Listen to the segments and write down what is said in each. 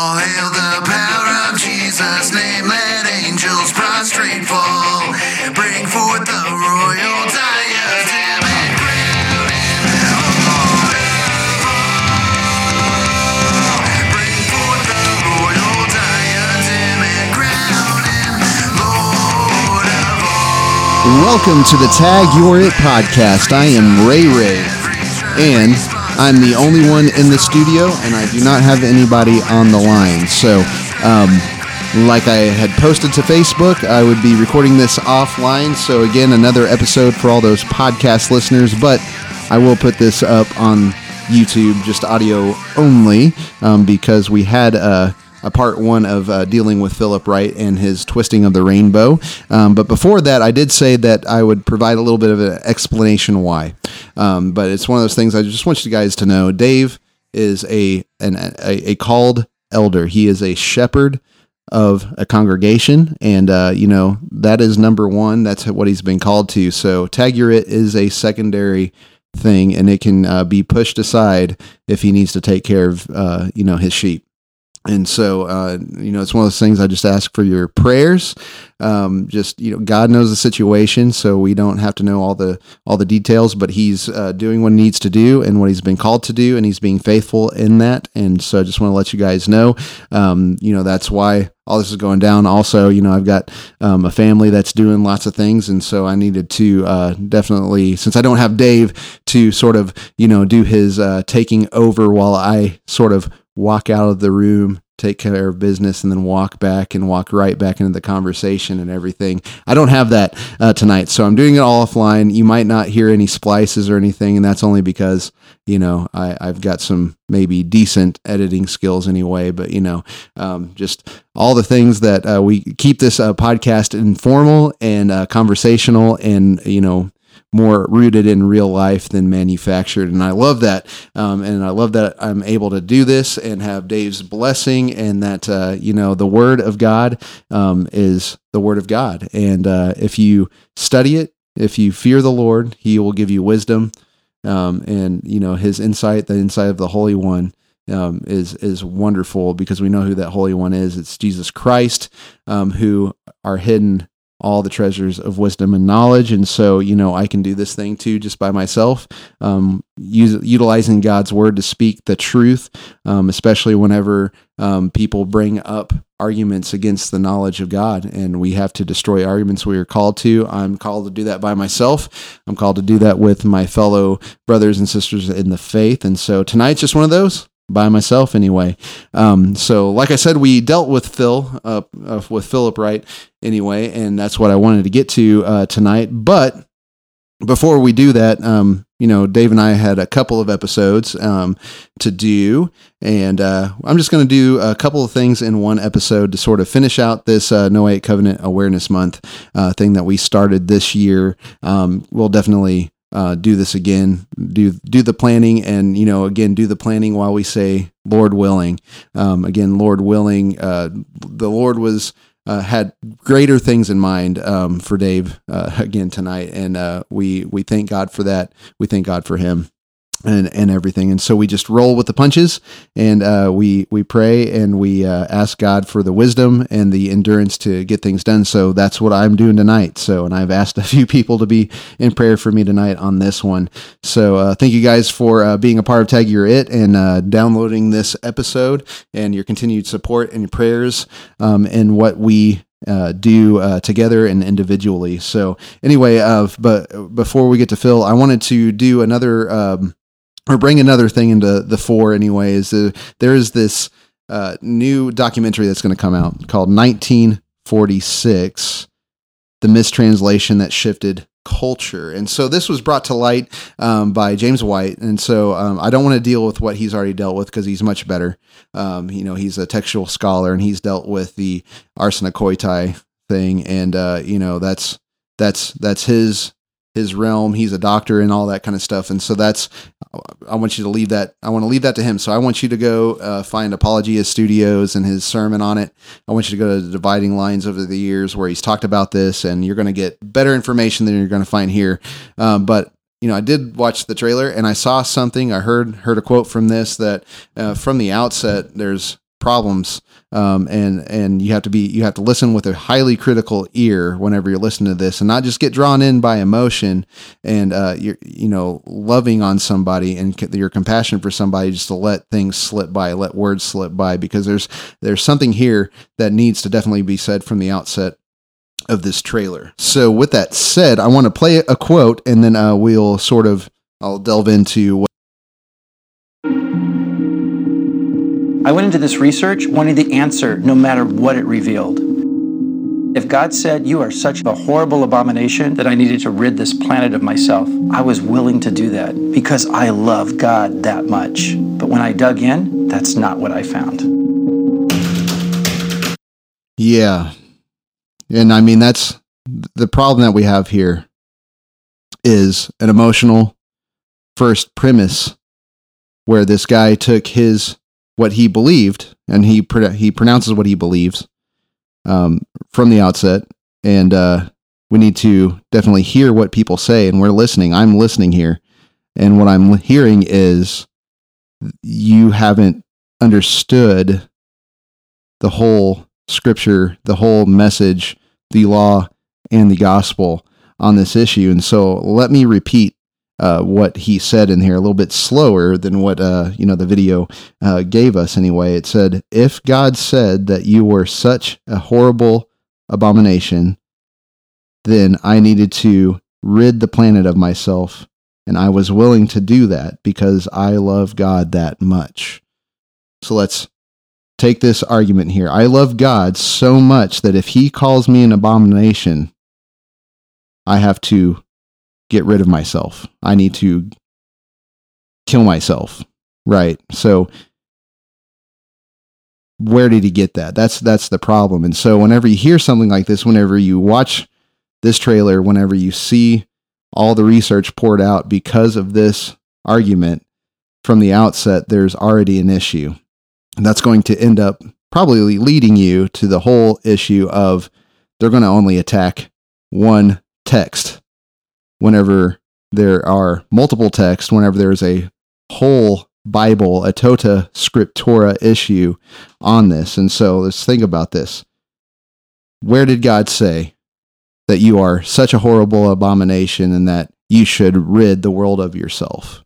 All hail the power of Jesus' name. Let angels prostrate fall. Bring forth the royal diadem and crown Lord of all. Welcome to the Tag You're It podcast. I am Ray Ray, and I'm the only one in the studio, and I do not have anybody on the line. So, um, like I had posted to Facebook, I would be recording this offline. So, again, another episode for all those podcast listeners, but I will put this up on YouTube, just audio only, um, because we had a, a part one of uh, dealing with Philip Wright and his twisting of the rainbow. Um, but before that, I did say that I would provide a little bit of an explanation why. Um, but it's one of those things I just want you guys to know. Dave is a an, a, a called elder. He is a shepherd of a congregation, and uh, you know that is number one. That's what he's been called to. So Tag You're It is a secondary thing, and it can uh, be pushed aside if he needs to take care of uh, you know his sheep. And so, uh, you know, it's one of those things I just ask for your prayers. Um, just you know, God knows the situation, so we don't have to know all the all the details. But He's uh, doing what He needs to do and what He's been called to do, and He's being faithful in that. And so, I just want to let you guys know. Um, you know, that's why all this is going down. Also, you know, I've got um, a family that's doing lots of things, and so I needed to uh, definitely, since I don't have Dave to sort of, you know, do his uh, taking over while I sort of walk out of the room, take care of business, and then walk back and walk right back into the conversation and everything. I don't have that uh, tonight, so I'm doing it all offline. You might not hear any splices or anything, and that's only because you know I, I've got some maybe decent editing skills anyway. But you know, um, just all the things that uh, we keep this uh, podcast informal and uh, conversational, and you know more rooted in real life than manufactured. And I love that. Um, and I love that I'm able to do this and have Dave's blessing and that, uh, you know, the word of God um, is the word of God. And uh, if you study it, if you fear the Lord, he will give you wisdom. Um, and, you know, his insight, the insight of the Holy One. Um, is is wonderful because we know who that Holy One is. It's Jesus Christ, um, who are hidden all the treasures of wisdom and knowledge. And so, you know, I can do this thing too just by myself, um, use, utilizing God's word to speak the truth, um, especially whenever um, people bring up arguments against the knowledge of God. And we have to destroy arguments we are called to. I'm called to do that by myself. I'm called to do that with my fellow brothers and sisters in the faith. And so tonight's just one of those by myself anyway. Um, so, like I said, we dealt with Phil, uh, uh, with Philip Wright anyway, and that's what I wanted to get to uh, tonight. But before we do that, um, you know, Dave and I had a couple of episodes um, to do, and uh, I'm just going to do a couple of things in one episode to sort of finish out this uh, Noahic Covenant Awareness Month uh, thing that we started this year. Um, we'll definitely uh, do this again, do do the planning, and you know, again, do the planning while we say Lord willing. Um, again, Lord willing. Uh, the Lord was uh, had greater things in mind um, for Dave uh, again tonight, and uh, we we thank God for that. We thank God for him and and everything. And so we just roll with the punches, and uh, we we pray and we uh, ask God for the wisdom and the endurance to get things done. So that's what I'm doing tonight. So and I've asked a few people to be in prayer for me tonight on this one. So uh, thank you guys for uh, being a part of Tag You're It and uh, downloading this episode and your continued support and prayers um, and what we uh, do uh, together and individually. So anyway, uh, but before we get to Phil, I wanted to do another um, or bring another thing into the fore. Anyway, is uh, there is this uh, new documentary that's going to come out called 1946, the mistranslation that shifted culture. And so this was brought to light um, by James White. And so um, I don't want to deal with what he's already dealt with because he's much better. Um, you know, he's a textual scholar and he's dealt with the arsenokoitai thing. And, uh, you know, that's, that's, that's his, his realm. He's a doctor and all that kind of stuff. And so that's, I want you to leave that. I want to leave that to him. So I want you to go uh, find Apologia Studios and his sermon on it. I want you to go to the Dividing Lines over the years where he's talked about this, and you're going to get better information than you're going to find here. Um, but you know, I did watch the trailer and I saw something. I heard heard a quote from this that uh, from the outset, there's problems um, and and you have to be you have to listen with a highly critical ear whenever you're listening to this and not just get drawn in by emotion and uh, you're you know loving on somebody and c- your compassion for somebody just to let things slip by let words slip by because there's there's something here that needs to definitely be said from the outset of this trailer. So with that said i want to play a quote and then uh, we'll sort of i'll delve into what I went into this research wanting the answer no matter what it revealed. If God said, You are such a horrible abomination that I needed to rid this planet of myself, I was willing to do that because I love God that much. But when I dug in, that's not what I found. Yeah. And I mean, that's the problem that we have here is an emotional first premise where this guy took his what he believed and he pro- he pronounces what he believes um, from the outset and uh, we need to definitely hear what people say and we're listening i'm listening here and what i'm hearing is you haven't understood the whole scripture, the whole message, the law, and the gospel on this issue. And so let me repeat uh, what he said in here a little bit slower than what uh, you know the video uh, gave us. Anyway, it said, "If God said that you were such a horrible abomination, then I needed to rid the planet of myself." And I was willing to do that because I love God that much. So let's take this argument here. I love God so much that if he calls me an abomination, I have to get rid of myself. I need to kill myself. Right. So where did he get that? That's that's the problem. And so whenever you hear something like this, whenever you watch this trailer, whenever you see all the research poured out because of this argument from the outset, there's already an issue. And that's going to end up probably leading you to the whole issue of they're going to only attack one text whenever there are multiple texts, whenever there's a whole Bible, a Tota Scriptura issue on this. And so let's think about this. Where did God say that you are such a horrible abomination and that you should rid the world of yourself?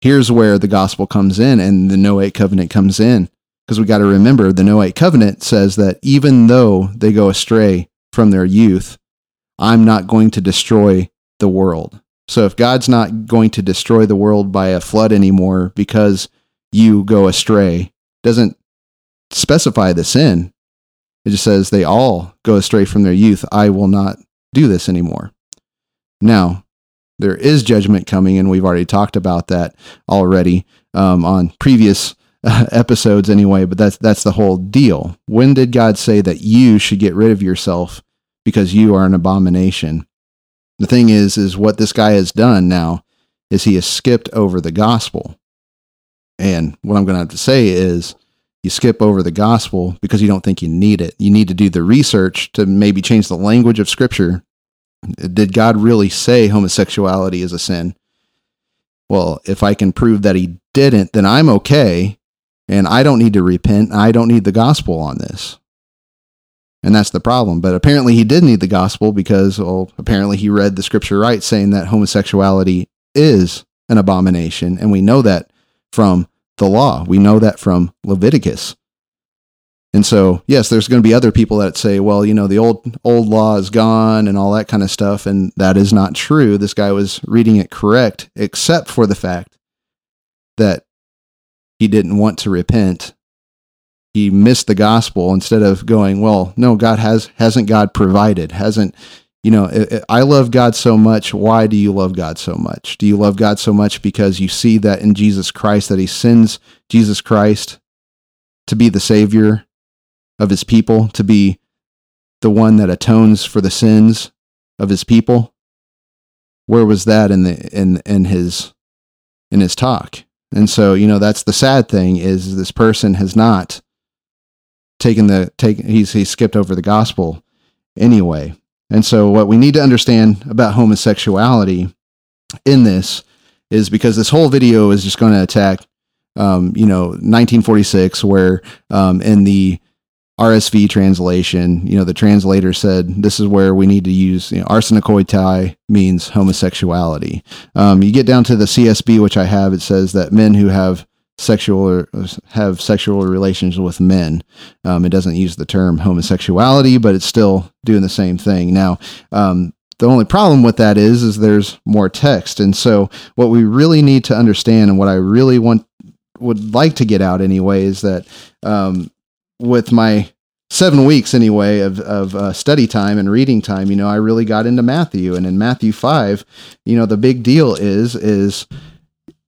Here's where the gospel comes in and the Noahic covenant comes in. Because we got to remember the Noahic covenant says that even though they go astray from their youth, I'm not going to destroy the world. So if God's not going to destroy the world by a flood anymore because you go astray, doesn't specify the sin. It just says they all go astray from their youth. I will not do this anymore. Now, there is judgment coming, and we've already talked about that already um, on previous uh, episodes, anyway. But that's that's the whole deal. When did God say that you should get rid of yourself because you are an abomination? The thing is, is what this guy has done now is he has skipped over the gospel. And what I'm going to have to say is, you skip over the gospel because you don't think you need it. You need to do the research to maybe change the language of scripture. Did God really say homosexuality is a sin? Well, if I can prove that he didn't, then I'm okay and I don't need to repent. I don't need the gospel on this. And that's the problem. But apparently he did need the gospel because, well, apparently he read the scripture right saying that homosexuality is an abomination. And we know that from the law. We know that from Leviticus. And so, yes, there's going to be other people that say, well, you know, the old old law is gone and all that kind of stuff, and that is not true. This guy was reading it correct, except for the fact that he didn't want to repent. He missed the gospel instead of going, well, no, God has hasn't God provided, hasn't you know, I love God so much. Why do you love God so much? Do you love God so much because you see that in Jesus Christ, that He sends Jesus Christ to be the Savior of His people, to be the one that atones for the sins of His people? Where was that in the in in His in His talk? And so, you know, that's the sad thing is this person has not taken the take. He's he skipped over the gospel anyway. And so, what we need to understand about homosexuality in this is because this whole video is just going to attack um, you know, 1946, where um, in the RSV translation, you know, the translator said this is where we need to use you know, arsenokoitai means homosexuality. Um, you get down to the CSB, which I have, it says that men who have sexual or have sexual relations with men. Um, it doesn't use the term homosexuality, but it's still doing the same thing. Now, um, the only problem with that is, is there's more text, and so what we really need to understand, and what I really want would like to get out anyway, is that um, with my seven weeks anyway of, of uh, study time and reading time, you know, I really got into Matthew, and in Matthew five, you know, the big deal is is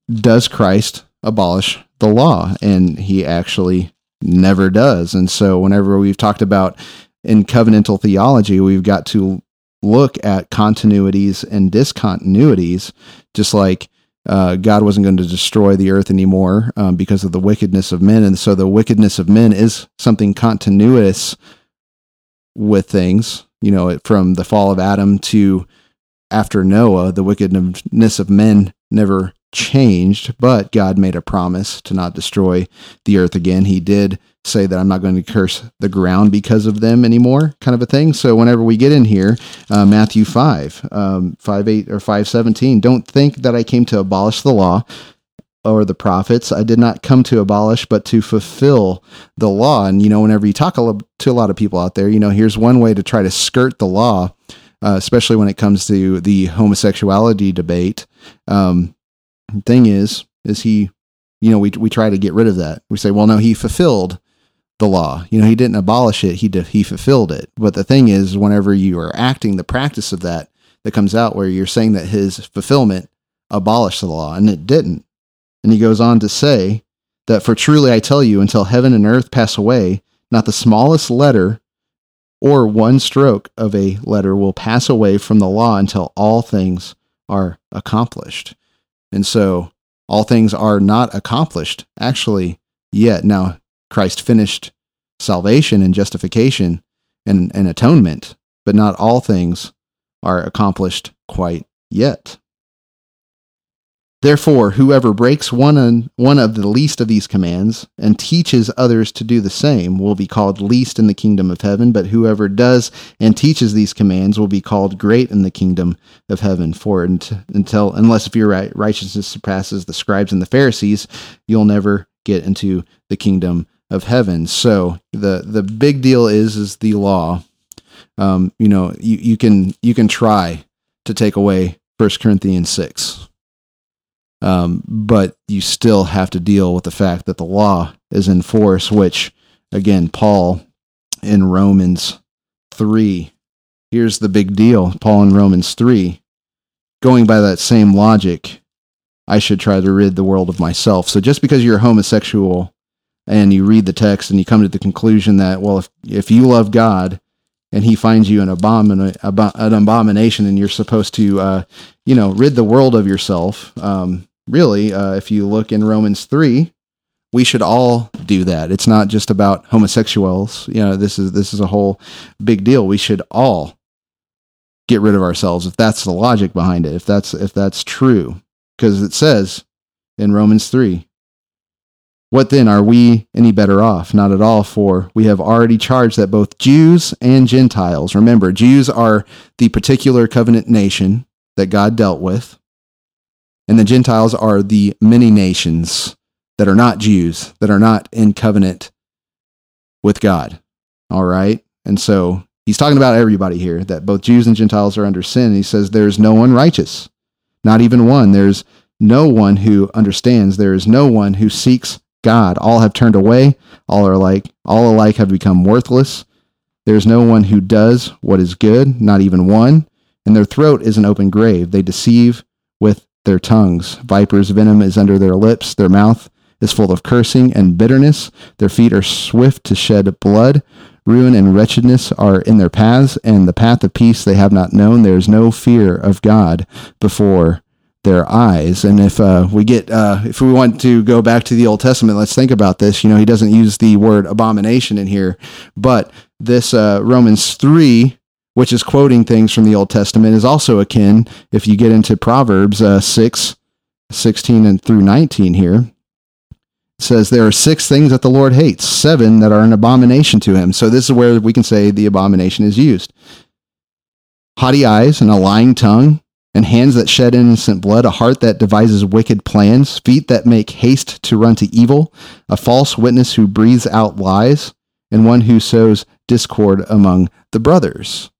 does Christ abolish the law? And he actually never does. And so, whenever we've talked about in covenantal theology, we've got to look at continuities and discontinuities, just like uh, God wasn't going to destroy the earth anymore um, because of the wickedness of men. And so the wickedness of men is something continuous with things, you know, from the fall of Adam to after Noah, the wickedness of men never changed, but God made a promise to not destroy the earth again. He did say that I'm not going to curse the ground because of them anymore, kind of a thing. So whenever we get in here, uh, Matthew 5, um, 5 8 or 5 17, don't think that I came to abolish the law or the prophets. I did not come to abolish, but to fulfill the law. And, you know, whenever you talk to a lot of people out there, you know, here's one way to try to skirt the law, uh, especially when it comes to the homosexuality debate. Um, thing is, is he, you know, we, we try to get rid of that. We say, well, no, he fulfilled the law. You know, he didn't abolish it; he de- he fulfilled it. But the thing is, whenever you are acting the practice of that, that comes out where you're saying that his fulfillment abolished the law, and it didn't. And he goes on to say that, "For truly I tell you, until heaven and earth pass away, not the smallest letter." Or one stroke of a letter will pass away from the law until all things are accomplished. And so all things are not accomplished actually yet. Now, Christ finished salvation and justification and, and atonement, but not all things are accomplished quite yet. Therefore, whoever breaks one, one of the least of these commands and teaches others to do the same will be called least in the kingdom of heaven, but whoever does and teaches these commands will be called great in the kingdom of heaven. For until, unless if your righteousness surpasses the scribes and the Pharisees, you'll never get into the kingdom of heaven. So the the big deal is is the law. Um, you know, you, you can you can try to take away First Corinthians six, um, but you still have to deal with the fact that the law is in force. Which, again, Paul in Romans three. Here's the big deal. Paul in Romans three, going by that same logic, I should try to rid the world of myself. So just because you're homosexual and you read the text and you come to the conclusion that well if if you love God and he finds you an, abomin- an abomination and you're supposed to uh, you know rid the world of yourself um, really uh, if you look in Romans 3 we should all do that. It's not just about homosexuals. You know this is this is a whole big deal. We should all get rid of ourselves if that's the logic behind it if that's if that's true. Because it says in Romans 3 what then? Are we any better off? Not at all, for we have already charged that both Jews and Gentiles, remember, Jews are the particular covenant nation that God dealt with, and the Gentiles are the many nations that are not Jews, that are not in covenant with God. All right? And so he's talking about everybody here, that both Jews and Gentiles are under sin. He says, There's no one righteous, not even one. There's no one who understands. There is no one who seeks God. All have turned away, all are like all alike have become worthless. There is no one who does what is good, not even one, and their throat is an open grave. They deceive with their tongues. Viper's venom is under their lips, their mouth is full of cursing and bitterness. Their feet are swift to shed blood. Ruin and wretchedness are in their paths, and the path of peace they have not known. There is no fear of God before their eyes. And if uh, we get, uh, if we want to go back to the Old Testament, let's think about this. You know, he doesn't use the word abomination in here, but this uh, Romans 3, which is quoting things from the Old Testament, is also akin if you get into Proverbs uh, 6, 16 and through 19 here. says there are six things that the Lord hates, seven that are an abomination to him. So this is where we can say the abomination is used. Haughty eyes and a lying tongue, and hands that shed innocent blood, a heart that devises wicked plans, feet that make haste to run to evil, a false witness who breathes out lies, and one who sows discord among the brothers.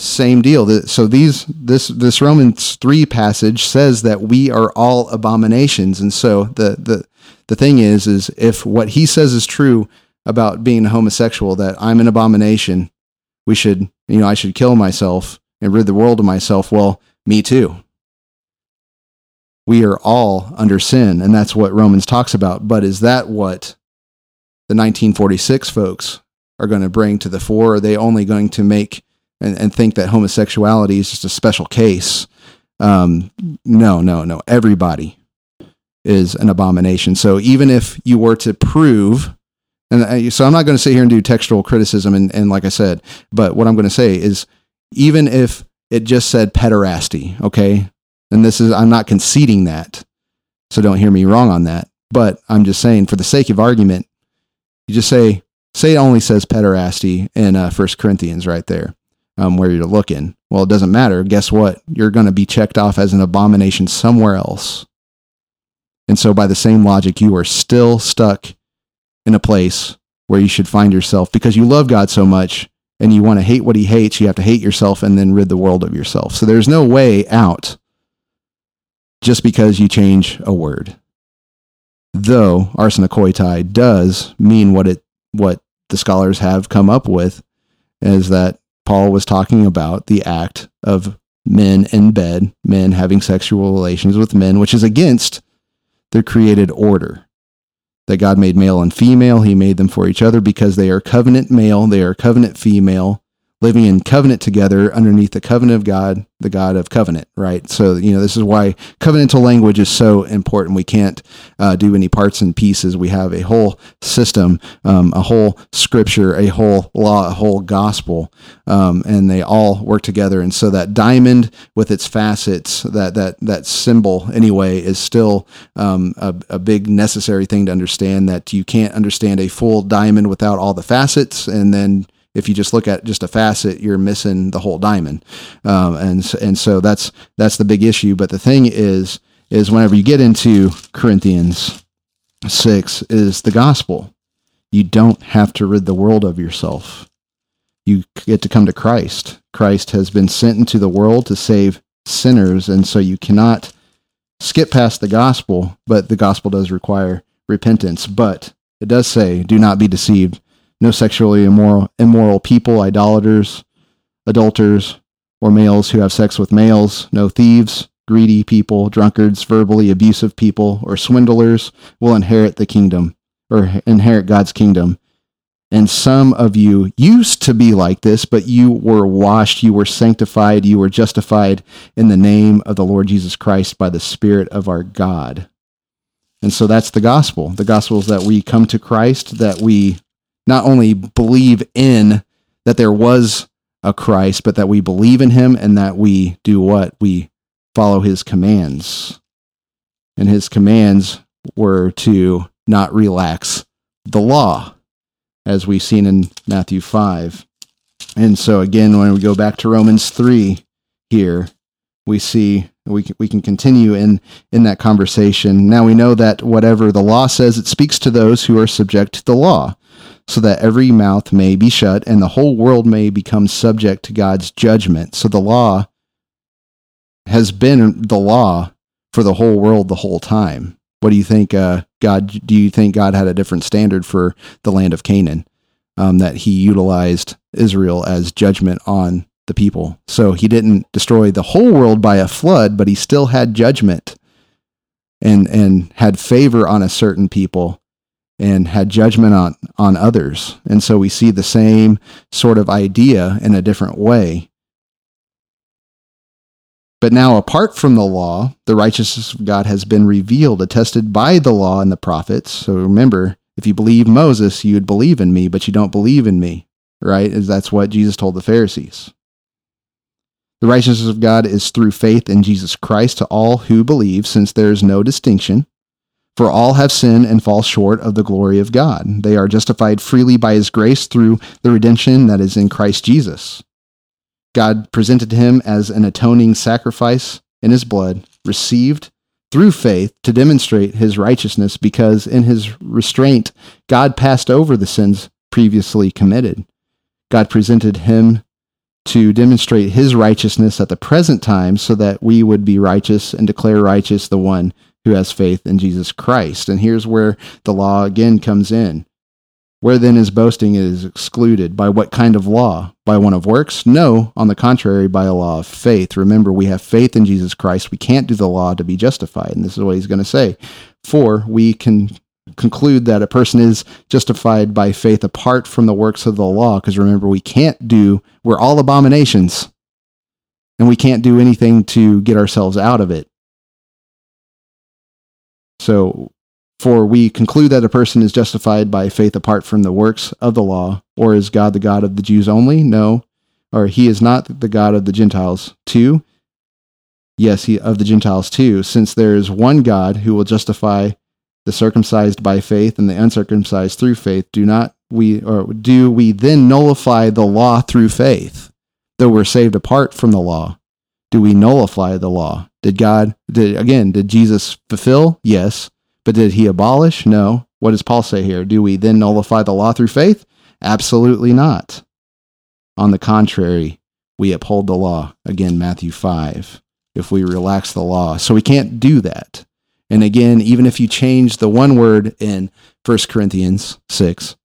Same deal. So these this this Romans three passage says that we are all abominations, and so the the the thing is is if what he says is true about being homosexual, that I'm an abomination, we should you know I should kill myself and rid the world of myself. Well, me too. We are all under sin, and that's what Romans talks about. But is that what the 1946 folks are going to bring to the fore? Are they only going to make and, and think that homosexuality is just a special case. Um, no, no, no. Everybody is an abomination. So even if you were to prove, and I, so I'm not going to sit here and do textual criticism, and, and like I said, but what I'm going to say is even if it just said pederasty, okay, and this is, I'm not conceding that. So don't hear me wrong on that. But I'm just saying, for the sake of argument, you just say, say it only says pederasty in uh, First Corinthians right there um, where you're looking. Well, it doesn't matter. Guess what? You're going to be checked off as an abomination somewhere else. And so, by the same logic, you are still stuck in a place where you should find yourself because you love God so much and you want to hate what he hates. You have to hate yourself and then rid the world of yourself. So, there's no way out just because you change a word. Though arsenokoitai does mean what it what the scholars have come up with is that Paul was talking about the act of men in bed, men having sexual relations with men, which is against the created order. That God made male and female, He made them for each other because they are covenant male, they are covenant female, living in covenant together underneath the covenant of God, the God of covenant, right? So, you know, this is why covenantal language is so important. We can't uh, do any parts and pieces. We have a whole system, um, a whole scripture, a whole law, a whole gospel, um, and they all work together. And so that diamond with its facets, that that that symbol anyway, is still um, a, a big necessary thing to understand. That you can't understand a full diamond without all the facets, and then if you just look at just a facet, you're missing the whole diamond, um, and and so that's that's the big issue. But the thing is, is whenever you get into Corinthians six, is the gospel. You don't have to rid the world of yourself. You get to come to Christ. Christ has been sent into the world to save sinners, and so you cannot skip past the gospel. But the gospel does require repentance. But it does say, "Do not be deceived." No sexually immoral, immoral people, idolaters, adulterers, or males who have sex with males, no thieves, greedy people, drunkards, verbally abusive people, or swindlers will inherit the kingdom or inherit God's kingdom. And some of you used to be like this, but you were washed, you were sanctified, you were justified in the name of the Lord Jesus Christ by the Spirit of our God. And so that's the gospel. The gospel is that we come to Christ, that we not only believe in that there was a Christ, but that we believe in him and that we do what? We follow his commands. And his commands were to not relax the law, as we've seen in Matthew 5. And so, again, when we go back to Romans 3 here, we see we can, we can continue in, in that conversation. Now we know that whatever the law says, it speaks to those who are subject to the law so that every mouth may be shut and the whole world may become subject to God's judgment. So the law has been the law for the whole world the whole time. What do you think, uh, God? Do you think God had a different standard for the land of Canaan? Um, that he utilized Israel as judgment on the people. So he didn't destroy the whole world by a flood, but he still had judgment and and had favor on a certain people and had judgment on, on others. And so we see the same sort of idea in a different way. But now, apart from the law, the righteousness of God has been revealed, attested by the law and the prophets. So remember, if you believe Moses, you would believe in me, but you don't believe in me, right? That's what Jesus told the Pharisees. The righteousness of God is through faith in Jesus Christ to all who believe, since there is no distinction For all have sinned and fall short of the glory of God. They are justified freely by his grace through the redemption that is in Christ Jesus. God presented him as an atoning sacrifice in his blood, received through faith to demonstrate his righteousness because in his restraint, God passed over the sins previously committed. God presented him to demonstrate his righteousness at the present time so that we would be righteous and declare righteous the one who has faith in Jesus Christ. And here's where the law again comes in. Where then is boasting is excluded. By what kind of law? By one of works? No, on the contrary, by a law of faith. Remember, we have faith in Jesus Christ. We can't do the law to be justified. And this is what he's going to say. For we can conclude that a person is justified by faith apart from the works of the law. Because remember, we can't do, we're all abominations. And we can't do anything to get ourselves out of it. So, for we conclude that a person is justified by faith apart from the works of the law, or is God the God of the Jews only? No. Or he is not the God of the Gentiles too? Yes, he of the Gentiles too, since there is one God who will justify the circumcised by faith and the uncircumcised through faith. Do not we or do we then nullify the law through faith, though we're saved apart from the law? Do we nullify the law? Did God, did, again, did Jesus fulfill? Yes. But did he abolish? No. What does Paul say here? Do we then nullify the law through faith? Absolutely not. On the contrary, we uphold the law. Again, Matthew 5. If we relax the law. So we can't do that. And again, even if you change the one word in 1 Corinthians 6,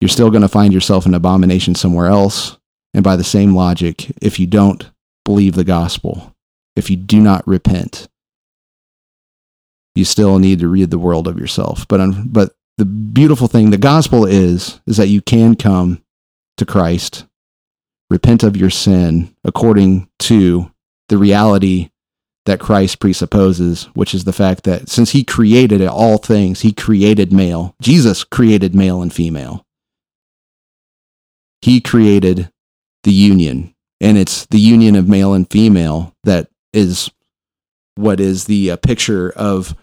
you're still going to find yourself an abomination somewhere else. And by the same logic, if you don't believe the gospel, if you do not repent, you still need to rid the world of yourself. But but the beautiful thing, the gospel is is that you can come to Christ, repent of your sin according to the reality that Christ presupposes, which is the fact that since he created all things, he created male. Jesus created male and female. He created the union, and it's the union of male and female that is what is the uh, picture of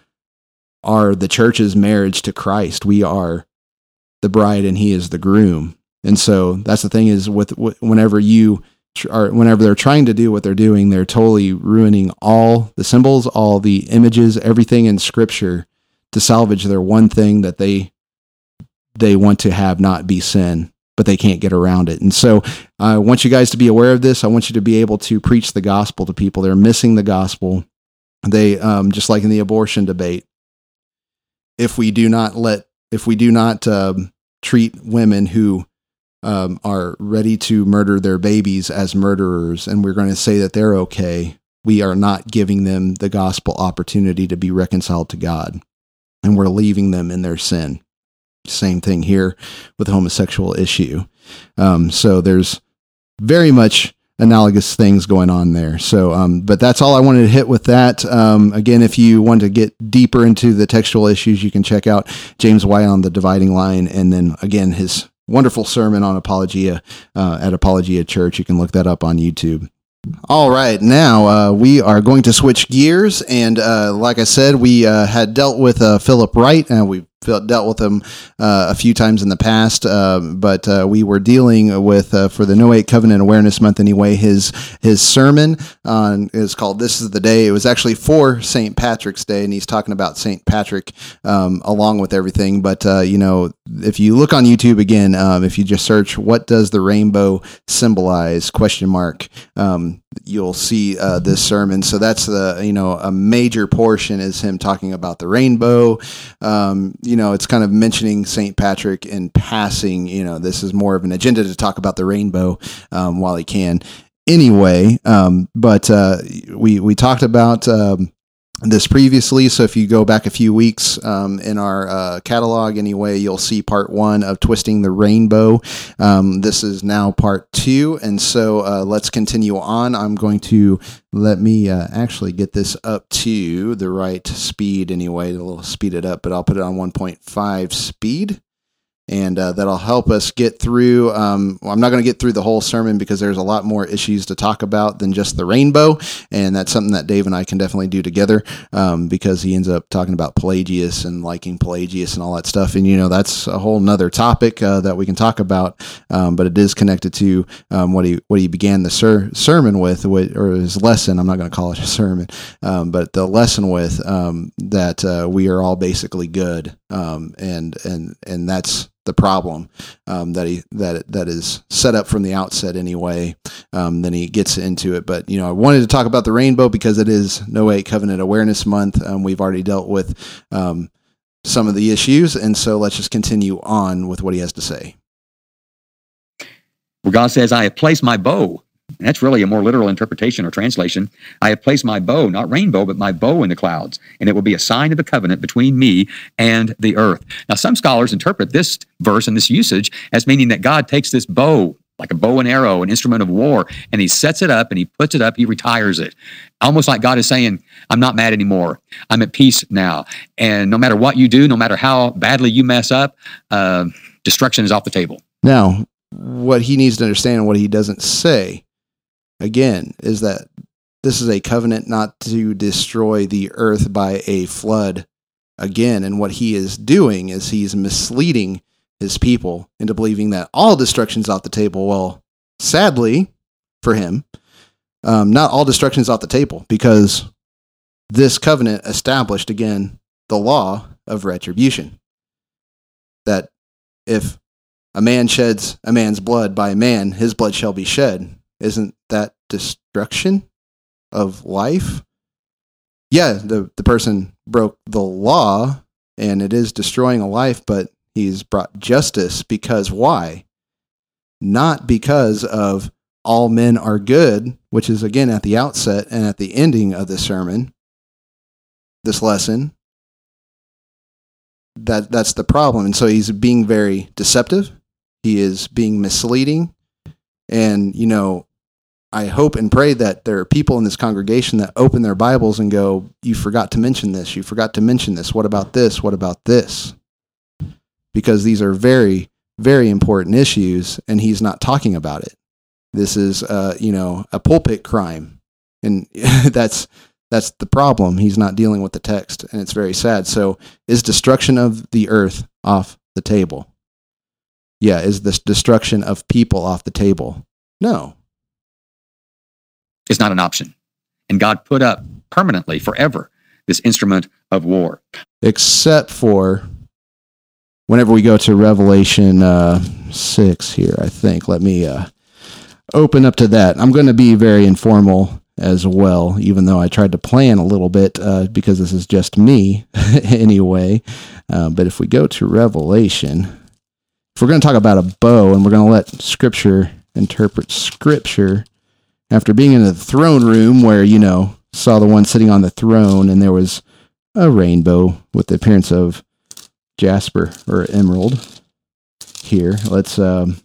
our the church's marriage to Christ. We are the bride and he is the groom. And so that's the thing is with whenever you are whenever they're trying to do what they're doing, they're totally ruining all the symbols, all the images, everything in scripture to salvage their one thing that they they want to have not be sin but they can't get around it. And so I want you guys to be aware of this. I want you to be able to preach the gospel to people. They're missing the gospel. They, um, just like in the abortion debate, if we do not let, if we do not um, treat women who um, are ready to murder their babies as murderers, and we're going to say that they're okay, we are not giving them the gospel opportunity to be reconciled to God. And we're leaving them in their sin. Same thing here with the homosexual issue. Um, so there's very much analogous things going on there. So, um, but that's all I wanted to hit with that. Um, again, if you want to get deeper into the textual issues, you can check out James White on the dividing line, and then again his wonderful sermon on apologia uh, at Apologia Church. You can look that up on YouTube. All right, now uh, we are going to switch gears, and uh, like I said, we uh, had dealt with uh, Philip Wright, and we dealt with him uh, a few times in the past, uh, but uh, we were dealing with uh, for the Noahic Covenant Awareness Month anyway. His his sermon on is called "This Is the Day." It was actually for St. Patrick's Day, and he's talking about St. Patrick um, along with everything. But uh, you know, if you look on YouTube again, um, if you just search "What does the rainbow symbolize?" question mark. Um, you'll see uh, this sermon. So that's the you know a major portion is him talking about the rainbow. Um, you know, it's kind of mentioning St. Patrick in passing. You know, this is more of an agenda to talk about the rainbow um, while he can. Anyway, um, but uh, we we talked about um, this previously. So if you go back a few weeks um, in our uh, catalog, anyway, you'll see part one of Twisting the Rainbow. Um, this is now part two. And so uh, let's continue on. I'm going to let me uh, actually get this up to the right speed anyway. Little speed it up, but I'll put it on 1.5 speed. And uh, that'll help us get through. Um, well, I'm not going to get through the whole sermon because there's a lot more issues to talk about than just the rainbow, and that's something that Dave and I can definitely do together um, because he ends up talking about Pelagius and liking Pelagius and all that stuff, and you know that's a whole nother topic uh, that we can talk about, um, but it is connected to um, what he what he began the ser- sermon with, or his lesson. I'm not going to call it a sermon, um, but the lesson with um, that uh, we are all basically good, and and and that's the problem um, that he that that is set up from the outset anyway. Um, then he gets into it, but you know, I wanted to talk about the rainbow because it is Noahic Covenant Awareness Month. Um, we've already dealt with um, some of the issues, and so let's just continue on with what he has to say. Well, God says, "I have placed my bow that's really a more literal interpretation or translation. I have placed my bow, not rainbow, but my bow in the clouds, and it will be a sign of the covenant between me and the earth. Now, some scholars interpret this verse and this usage as meaning that God takes this bow, like a bow and arrow, an instrument of war, and he sets it up and he puts it up, he retires it. Almost like God is saying, I'm not mad anymore. I'm at peace now. And no matter what you do, no matter how badly you mess up, uh, destruction is off the table. Now, what he needs to understand and what he doesn't say again is that this is a covenant not to destroy the earth by a flood again. And what he is doing is he's misleading his people into believing that all destruction's off the table. Well, sadly for him, um, not all destruction's off the table because this covenant established again the law of retribution. That if a man sheds a man's blood by a man, his blood shall be shed. Isn't that destruction of life? Yeah, the, the person broke the law and it is destroying a life, but he's brought justice because why? Not because of all men are good, which is again at the outset and at the ending of this sermon, this lesson. That that's the problem. And so he's being very deceptive. He is being misleading. And, you know, I hope and pray that there are people in this congregation that open their Bibles and go, You forgot to mention this. You forgot to mention this. What about this? What about this? Because these are very, very important issues, and he's not talking about it. This is, uh, you know, a pulpit crime. And that's that's the problem. He's not dealing with the text, and it's very sad. So, is destruction of the earth off the table? Yeah, is this destruction of people off the table? No, is not an option. And God put up permanently, forever, this instrument of war. Except for whenever we go to Revelation uh, 6 here, I think. Let me uh, open up to that. I'm going to be very informal as well, even though I tried to plan a little bit uh, because this is just me anyway. Uh, but if we go to Revelation, if we're going to talk about a bow and we're going to let Scripture interpret Scripture, after being in the throne room where, you know, saw the one sitting on the throne and there was a rainbow with the appearance of jasper or emerald. Here, let's um,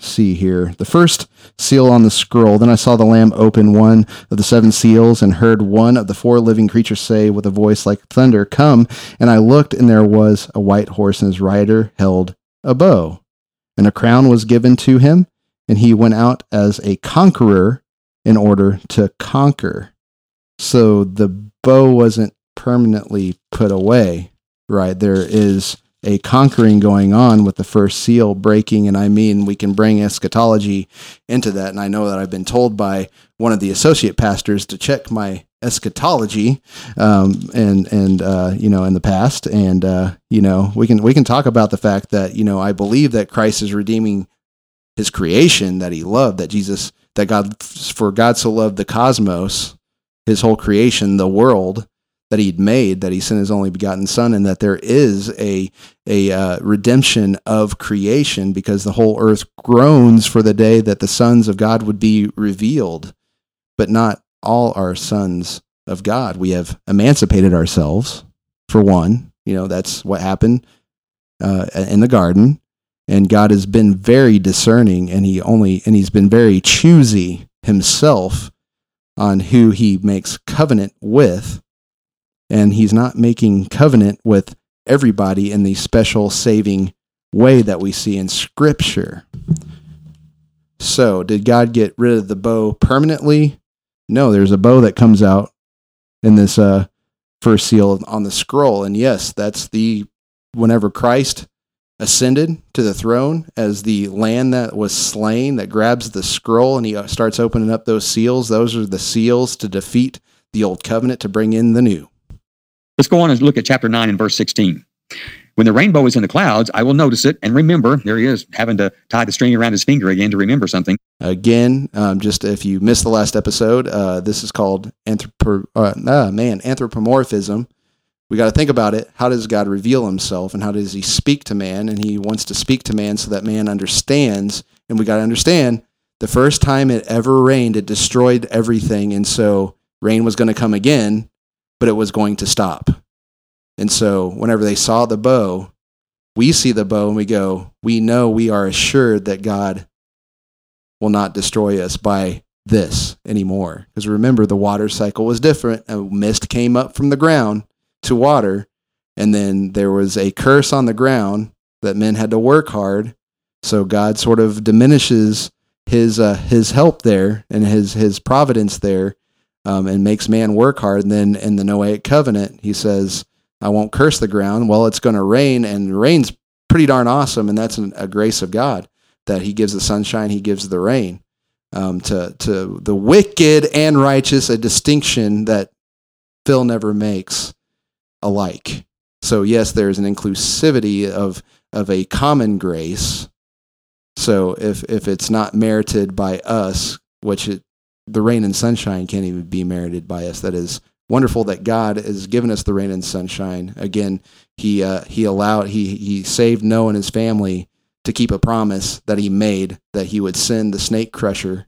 see here. The first seal on the scroll. Then I saw the Lamb open one of the seven seals and heard one of the four living creatures say with a voice like thunder, Come. And I looked, and there was a white horse, and his rider held a bow. And a crown was given to him, and he went out as a conqueror in order to conquer. So the bow wasn't permanently put away, right? There is a conquering going on with the first seal breaking. And I mean, we can bring eschatology into that. And I know that I've been told by one of the associate pastors to check my eschatology um, and and uh, you know in the past and uh, you know we can we can talk about the fact that you know I believe that Christ is redeeming his creation that he loved, that Jesus, that God, for God so loved the cosmos, his whole creation, the world that he'd made, that he sent his only begotten son, and that there is a, a uh, redemption of creation because the whole earth groans for the day that the sons of God would be revealed. But not all are sons of God. We have emancipated ourselves, for one. You know, that's what happened uh, in the garden and God has been very discerning and he only and he's been very choosy himself on who he makes covenant with and he's not making covenant with everybody in the special saving way that we see in Scripture. So, did God get rid of the bow permanently? No, there's a bow that comes out in this uh, first seal on the scroll. And yes, that's the whenever Christ ascended to the throne as the land that was slain that grabs the scroll and he uh, starts opening up those seals. Those are the seals to defeat the old covenant to bring in the new. Let's go on and look at chapter 9 and verse 16. When the rainbow is in the clouds, I will notice it and remember. There he is, having to tie the string around his finger again to remember something. Again, um, just if you missed the last episode, uh, this is called anthropo- uh, ah, man, anthropomorphism. We got to think about it. How does God reveal himself and how does he speak to man? And he wants to speak to man so that man understands. And we got to understand the first time it ever rained, it destroyed everything. And so rain was going to come again, but it was going to stop. And so whenever they saw the bow, we see the bow and we go, we know we are assured that God will not destroy us by this anymore. Because remember, the water cycle was different. A mist came up from the ground to water, and then there was a curse on the ground that men had to work hard. So God sort of diminishes his uh, his help there and his his providence there, um, and makes man work hard. And then in the Noahic covenant, he says, I won't curse the ground. Well, it's going to rain, and rain's pretty darn awesome, and that's an, a grace of God that He gives the sunshine, He gives the rain. Um, to to the wicked and righteous, a distinction that Phil never makes alike. So yes, there's an inclusivity of of a common grace. So if if it's not merited by us, which it, the rain and sunshine can't even be merited by us, that is wonderful that God has given us the rain and sunshine. Again, he uh, he allowed he he saved Noah and his family to keep a promise that he made that he would send the snake crusher.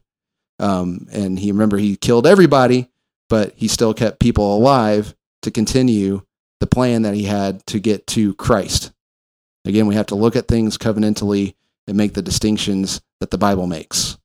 Um, and he remember he killed everybody, but he still kept people alive to continue the plan that he had to get to Christ. Again, we have to look at things covenantally and make the distinctions that the Bible makes.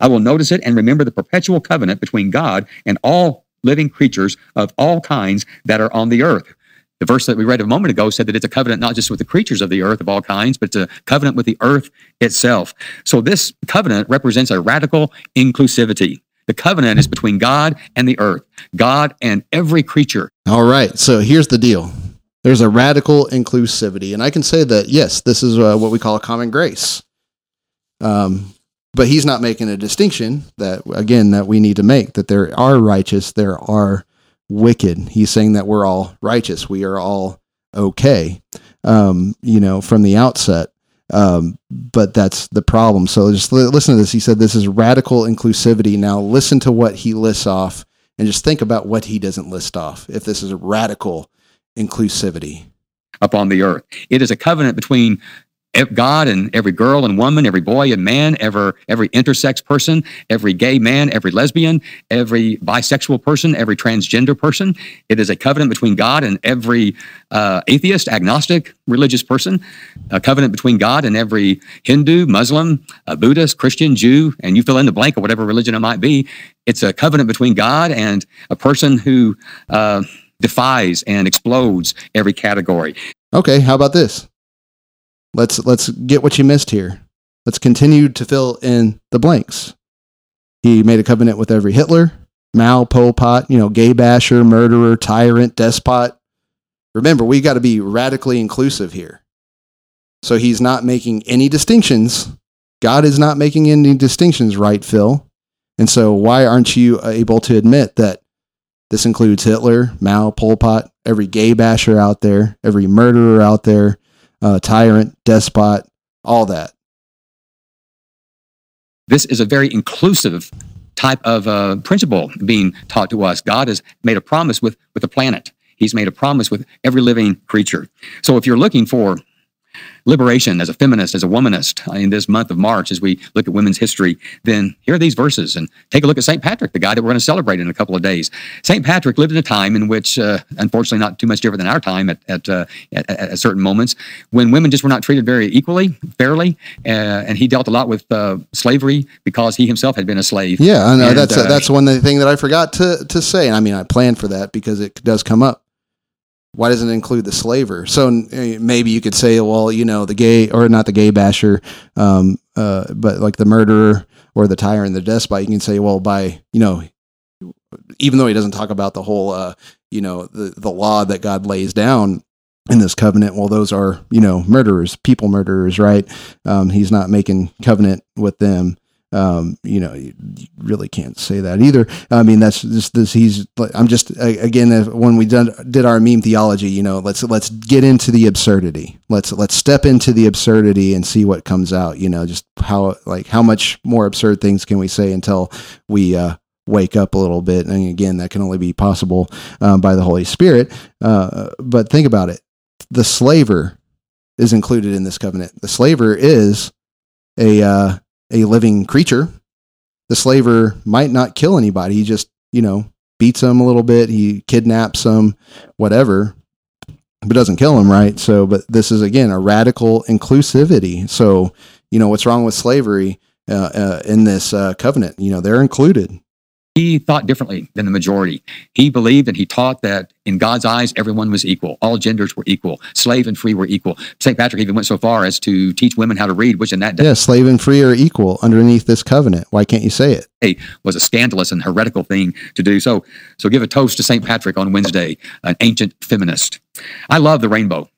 I will notice it and remember the perpetual covenant between God and all living creatures of all kinds that are on the earth. The verse that we read a moment ago said that it's a covenant not just with the creatures of the earth of all kinds, but it's a covenant with the earth itself. So this covenant represents a radical inclusivity. The covenant is between God and the earth, God and every creature. All right. So here's the deal there's a radical inclusivity. And I can say that, yes, this is uh, what we call a common grace. Um, but he's not making a distinction that again that we need to make that there are righteous there are wicked he's saying that we're all righteous we are all okay um, you know from the outset um, but that's the problem. So just li- listen to this. He said this is radical inclusivity. Now listen to what he lists off and just think about what he doesn't list off if this is radical inclusivity. Upon the earth. It is a covenant between God and every girl and woman, every boy and man, every, every intersex person, every gay man, every lesbian, every bisexual person, every transgender person. It is a covenant between God and every uh, atheist, agnostic, religious person, a covenant between God and every Hindu, Muslim, Buddhist, Christian, Jew, and you fill in the blank of whatever religion it might be. It's a covenant between God and a person who uh, defies and explodes every category. okay how about this let's let's get what you missed here. Let's continue to fill in the blanks. He made a covenant with every hitler mao pol pot you know gay basher murderer tyrant despot. Remember we got to be radically inclusive here. So he's not making any distinctions. God is not making any distinctions right phil? And so why aren't you able to admit that this includes hitler mao pol pot every gay basher out there every murderer out there uh, tyrant, despot, all that. This is a very inclusive type of uh, principle being taught to us. God has made a promise with, with the planet. He's made a promise with every living creature. So if you're looking for liberation as a feminist, as a womanist in this month of March, as we look at women's history, then here are these verses. And take a look at St. Patrick, the guy that we're going to celebrate in a couple of days. St. Patrick lived in a time in which, uh, unfortunately, not too much different than our time at, at, uh, at, at, certain moments, when women just were not treated very equally, fairly. Uh, and he dealt a lot with uh, slavery because he himself had been a slave. Yeah, I know. And, that's uh, that's one thing that I forgot to, to say. And I mean, I planned for that because it does come up. Why doesn't it include the slaver? So uh, maybe you could say, well, you know, the gay or not the gay basher, um, uh, but like the murderer or the tyrant, the despot. You can say, well, by you know, even though he doesn't talk about the whole, uh, you know, the the law that God lays down in this covenant, well, those are you know murderers, people murderers, right? Um, he's not making covenant with them um, you know, you, really can't say that either. I mean, that's just this. He's. I'm just again when we done, did our meme theology. You know, let's let's get into the absurdity. Let's let's step into the absurdity and see what comes out. You know, just how like how much more absurd things can we say until we uh, wake up a little bit. And again, that can only be possible um, by the Holy Spirit. Uh, but think about it: the slaver is included in this covenant. The slaver is a uh, a living creature. The slaver might not kill anybody. He just, you know, beats them a little bit. He kidnaps them, whatever, but doesn't kill them, right? So, but this is again a radical inclusivity. So, you know, what's wrong with slavery uh, uh, in this uh, covenant? You know, they're included he thought differently than the majority. He believed and he taught that in God's eyes, everyone was equal. All genders were equal. Slave and free were equal. St. Patrick even went so far as to teach women how to read, which in that day. Yeah, slave and free are equal underneath this covenant. Why can't you say it? It was a scandalous and heretical thing to do. So, so give a toast to St. Patrick on Wednesday, an ancient feminist. I love the rainbow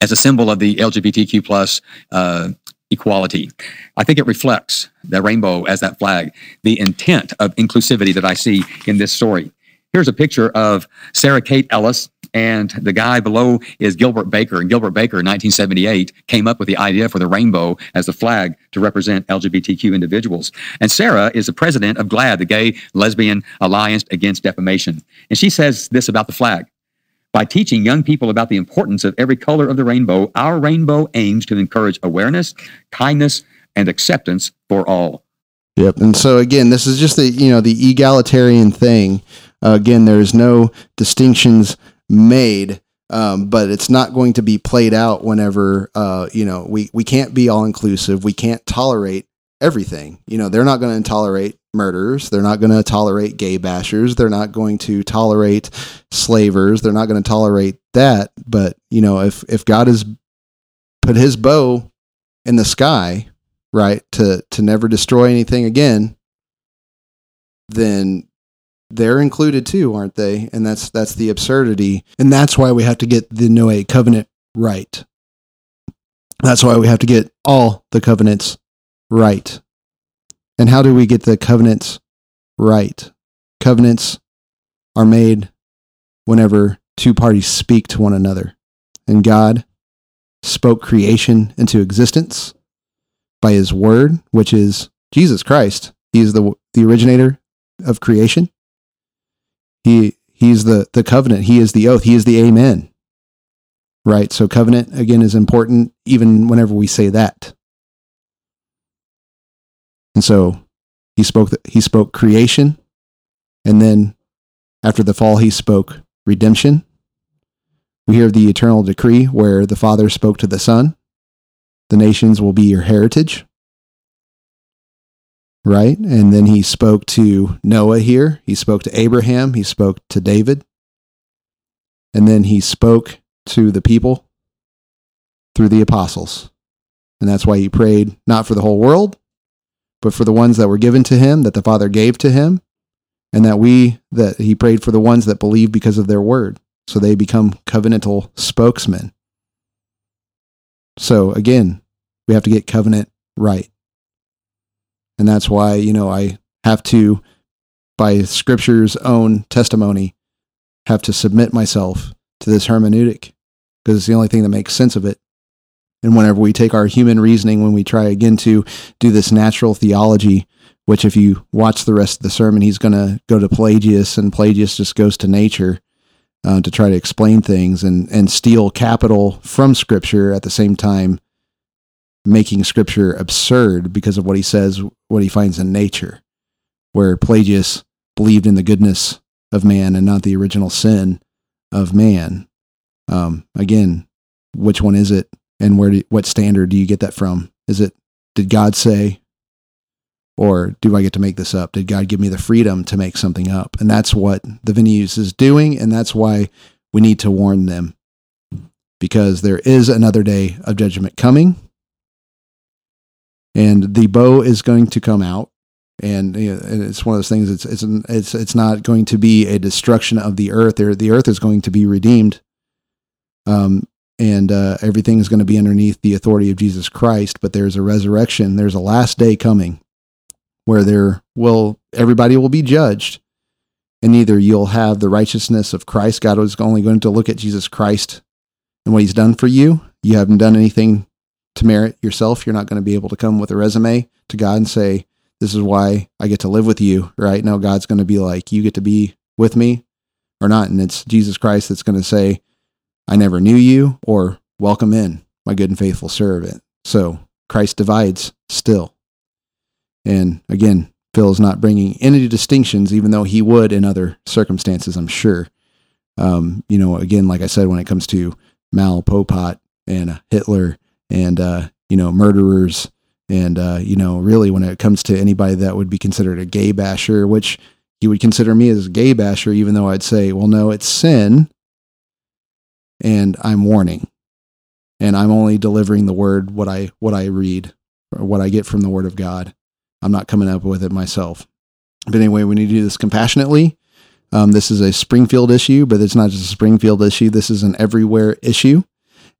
as a symbol of the LGBTQ plus uh, equality. I think it reflects the rainbow as that flag, the intent of inclusivity that I see in this story. Here's a picture of Sarah Kate Ellis, and the guy below is Gilbert Baker. And Gilbert Baker in 1978 came up with the idea for the rainbow as the flag to represent LGBTQ individuals. And Sarah is the president of GLAAD, the Gay Lesbian Alliance Against Defamation. And she says this about the flag by teaching young people about the importance of every color of the rainbow, our rainbow aims to encourage awareness, kindness, and acceptance for all. Yep. And so again, this is just the you know the egalitarian thing. Uh, again, there's no distinctions made, um, but it's not going to be played out whenever uh, you know we we can't be all inclusive. We can't tolerate everything. You know, they're not going to tolerate murderers. They're not going to tolerate gay bashers. They're not going to tolerate slavers. They're not going to tolerate that. But, you know, if, if God has put his bow in the sky, right, to, to never destroy anything again, then they're included too, aren't they? And that's, that's the absurdity. And that's why we have to get the Noah covenant right. That's why we have to get all the covenants right. And how do we get the covenants right? Covenants are made whenever two parties speak to one another. And God spoke creation into existence by his word, which is Jesus Christ. He is the, the originator of creation. He, he's the, the covenant. He is the oath. He is the amen. Right? So, covenant, again, is important even whenever we say that. And so he spoke he spoke creation and then after the fall he spoke redemption. We hear the eternal decree where the Father spoke to the Son. The nations will be your heritage. Right? And then he spoke to Noah here. He spoke to Abraham. He spoke to David. And then he spoke to the people through the apostles. And that's why he prayed not for the whole world, but for the ones that were given to him, that the Father gave to him, and that we, that he prayed for the ones that believe because of their word. So they become covenantal spokesmen. So again, we have to get covenant right. And that's why, you know, I have to, by scripture's own testimony, have to submit myself to this hermeneutic because it's the only thing that makes sense of it. And whenever we take our human reasoning, when we try again to do this natural theology, which if you watch the rest of the sermon, he's going to go to Pelagius, and Pelagius just goes to nature uh, to try to explain things and, and steal capital from Scripture at the same time, making Scripture absurd because of what he says, what he finds in nature, where Pelagius believed in the goodness of man and not the original sin of man. Um, again, which one is it? And where do, what standard do you get that from? Is it did God say or do I get to make this up? Did God give me the freedom to make something up? And that's what the Divinus is doing and that's why we need to warn them because there is another day of judgment coming. And the bow is going to come out. And, you know, and it's one of those things. It's it's it's it's not going to be a destruction of the earth. The earth is going to be redeemed, um, and uh, everything is going to be underneath the authority of Jesus Christ. But there's a resurrection. There's a last day coming, where there will everybody will be judged, and either you'll have the righteousness of Christ. God is only going to look at Jesus Christ and what He's done for you. You haven't done anything to merit yourself. You're not going to be able to come with a resume to God and say, "This is why I get to live with you." Right now, God's going to be like, "You get to be with me." Or not, and it's Jesus Christ that's going to say, I never knew you, or welcome in, my good and faithful servant. So Christ divides still. And again, Phil is not bringing any distinctions, even though he would in other circumstances, I'm sure. Um, you know, again, like I said, when it comes to Mao Pol Pot and Hitler and, uh, you know, murderers, and, uh, you know, really when it comes to anybody that would be considered a gay basher, which he would consider me as a gay basher, even though I'd say, well, no, it's sin. And I'm warning. And I'm only delivering the word what I what I read or what I get from the word of God. I'm not coming up with it myself. But anyway, we need to do this compassionately. Um, this is a Springfield issue, but it's not just a Springfield issue. This is an everywhere issue.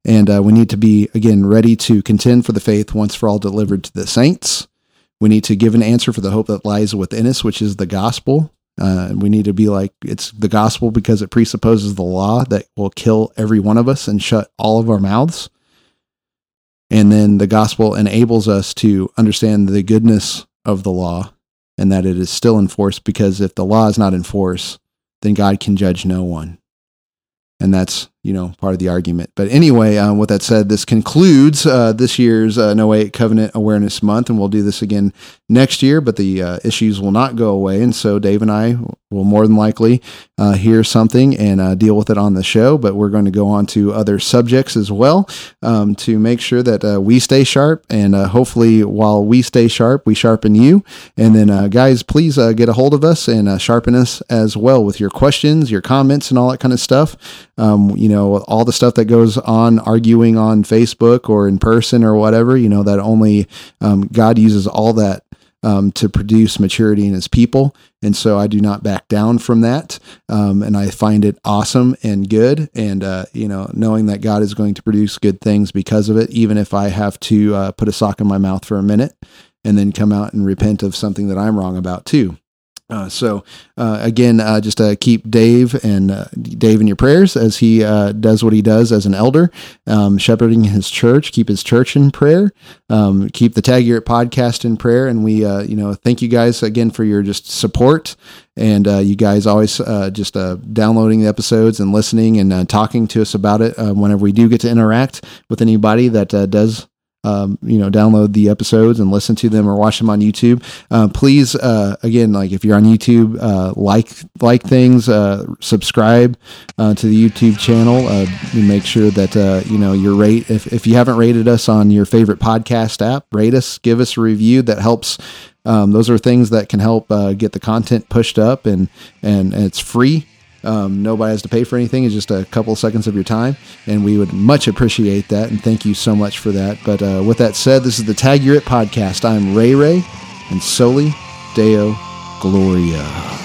And uh, we need to be, again, ready to contend for the faith once for all delivered to the saints. We need to give an answer for the hope that lies within us, which is the gospel. Uh, we need to be like, it's the gospel because it presupposes the law that will kill every one of us and shut all of our mouths. And then the gospel enables us to understand the goodness of the law and that it is still enforced because if the law is not enforced, then God can judge no one. And that's, you know, part of the argument. But anyway, um, with that said, this concludes uh, this year's uh, Noahic Covenant Awareness Month, and we'll do this again next year, but the uh, issues will not go away. And so Dave and I will more than likely uh, hear something and uh, deal with it on the show, but we're going to go on to other subjects as well um, to make sure that uh, we stay sharp. And hopefully, while we stay sharp, we sharpen you. And then, guys, please get a hold of us and sharpen us as well with your questions, your comments, and all that kind of stuff. Um, you know, all the stuff that goes on arguing on Facebook or in person or whatever, you know, that only um, God uses all that um, to produce maturity in his people. And so I do not back down from that. Um, and I find it awesome and good. And, uh, you know, knowing that God is going to produce good things because of it, even if I have to uh, put a sock in my mouth for a minute and then come out and repent of something that I'm wrong about too. Uh, so uh, again, uh, just uh, keep Dave and uh, Dave in your prayers as he uh, does what he does as an elder, um, shepherding his church. Keep his church in prayer. Um, keep the Tag You're podcast in prayer. And we, you know, thank you guys again for your just support and you guys always just downloading the episodes and listening and talking to us about it whenever we do get to interact with anybody that does um, you know, download the episodes and listen to them or watch them on YouTube. Uh, please, uh, again, like if you're on YouTube, uh, like like things, uh, subscribe uh, to the YouTube channel. Uh, make sure that you know your rate. If if you haven't rated us on your favorite podcast app, rate us, give us a review. That helps. Um, those are things that can help get the content pushed up, and and, and it's free. Um, nobody has to pay for anything. It's just a couple seconds of your time, and we would much appreciate that. And thank you so much for that. But uh, with that said, this is the Tag You're It podcast. I'm Ray Ray, and Soli Deo Gloria.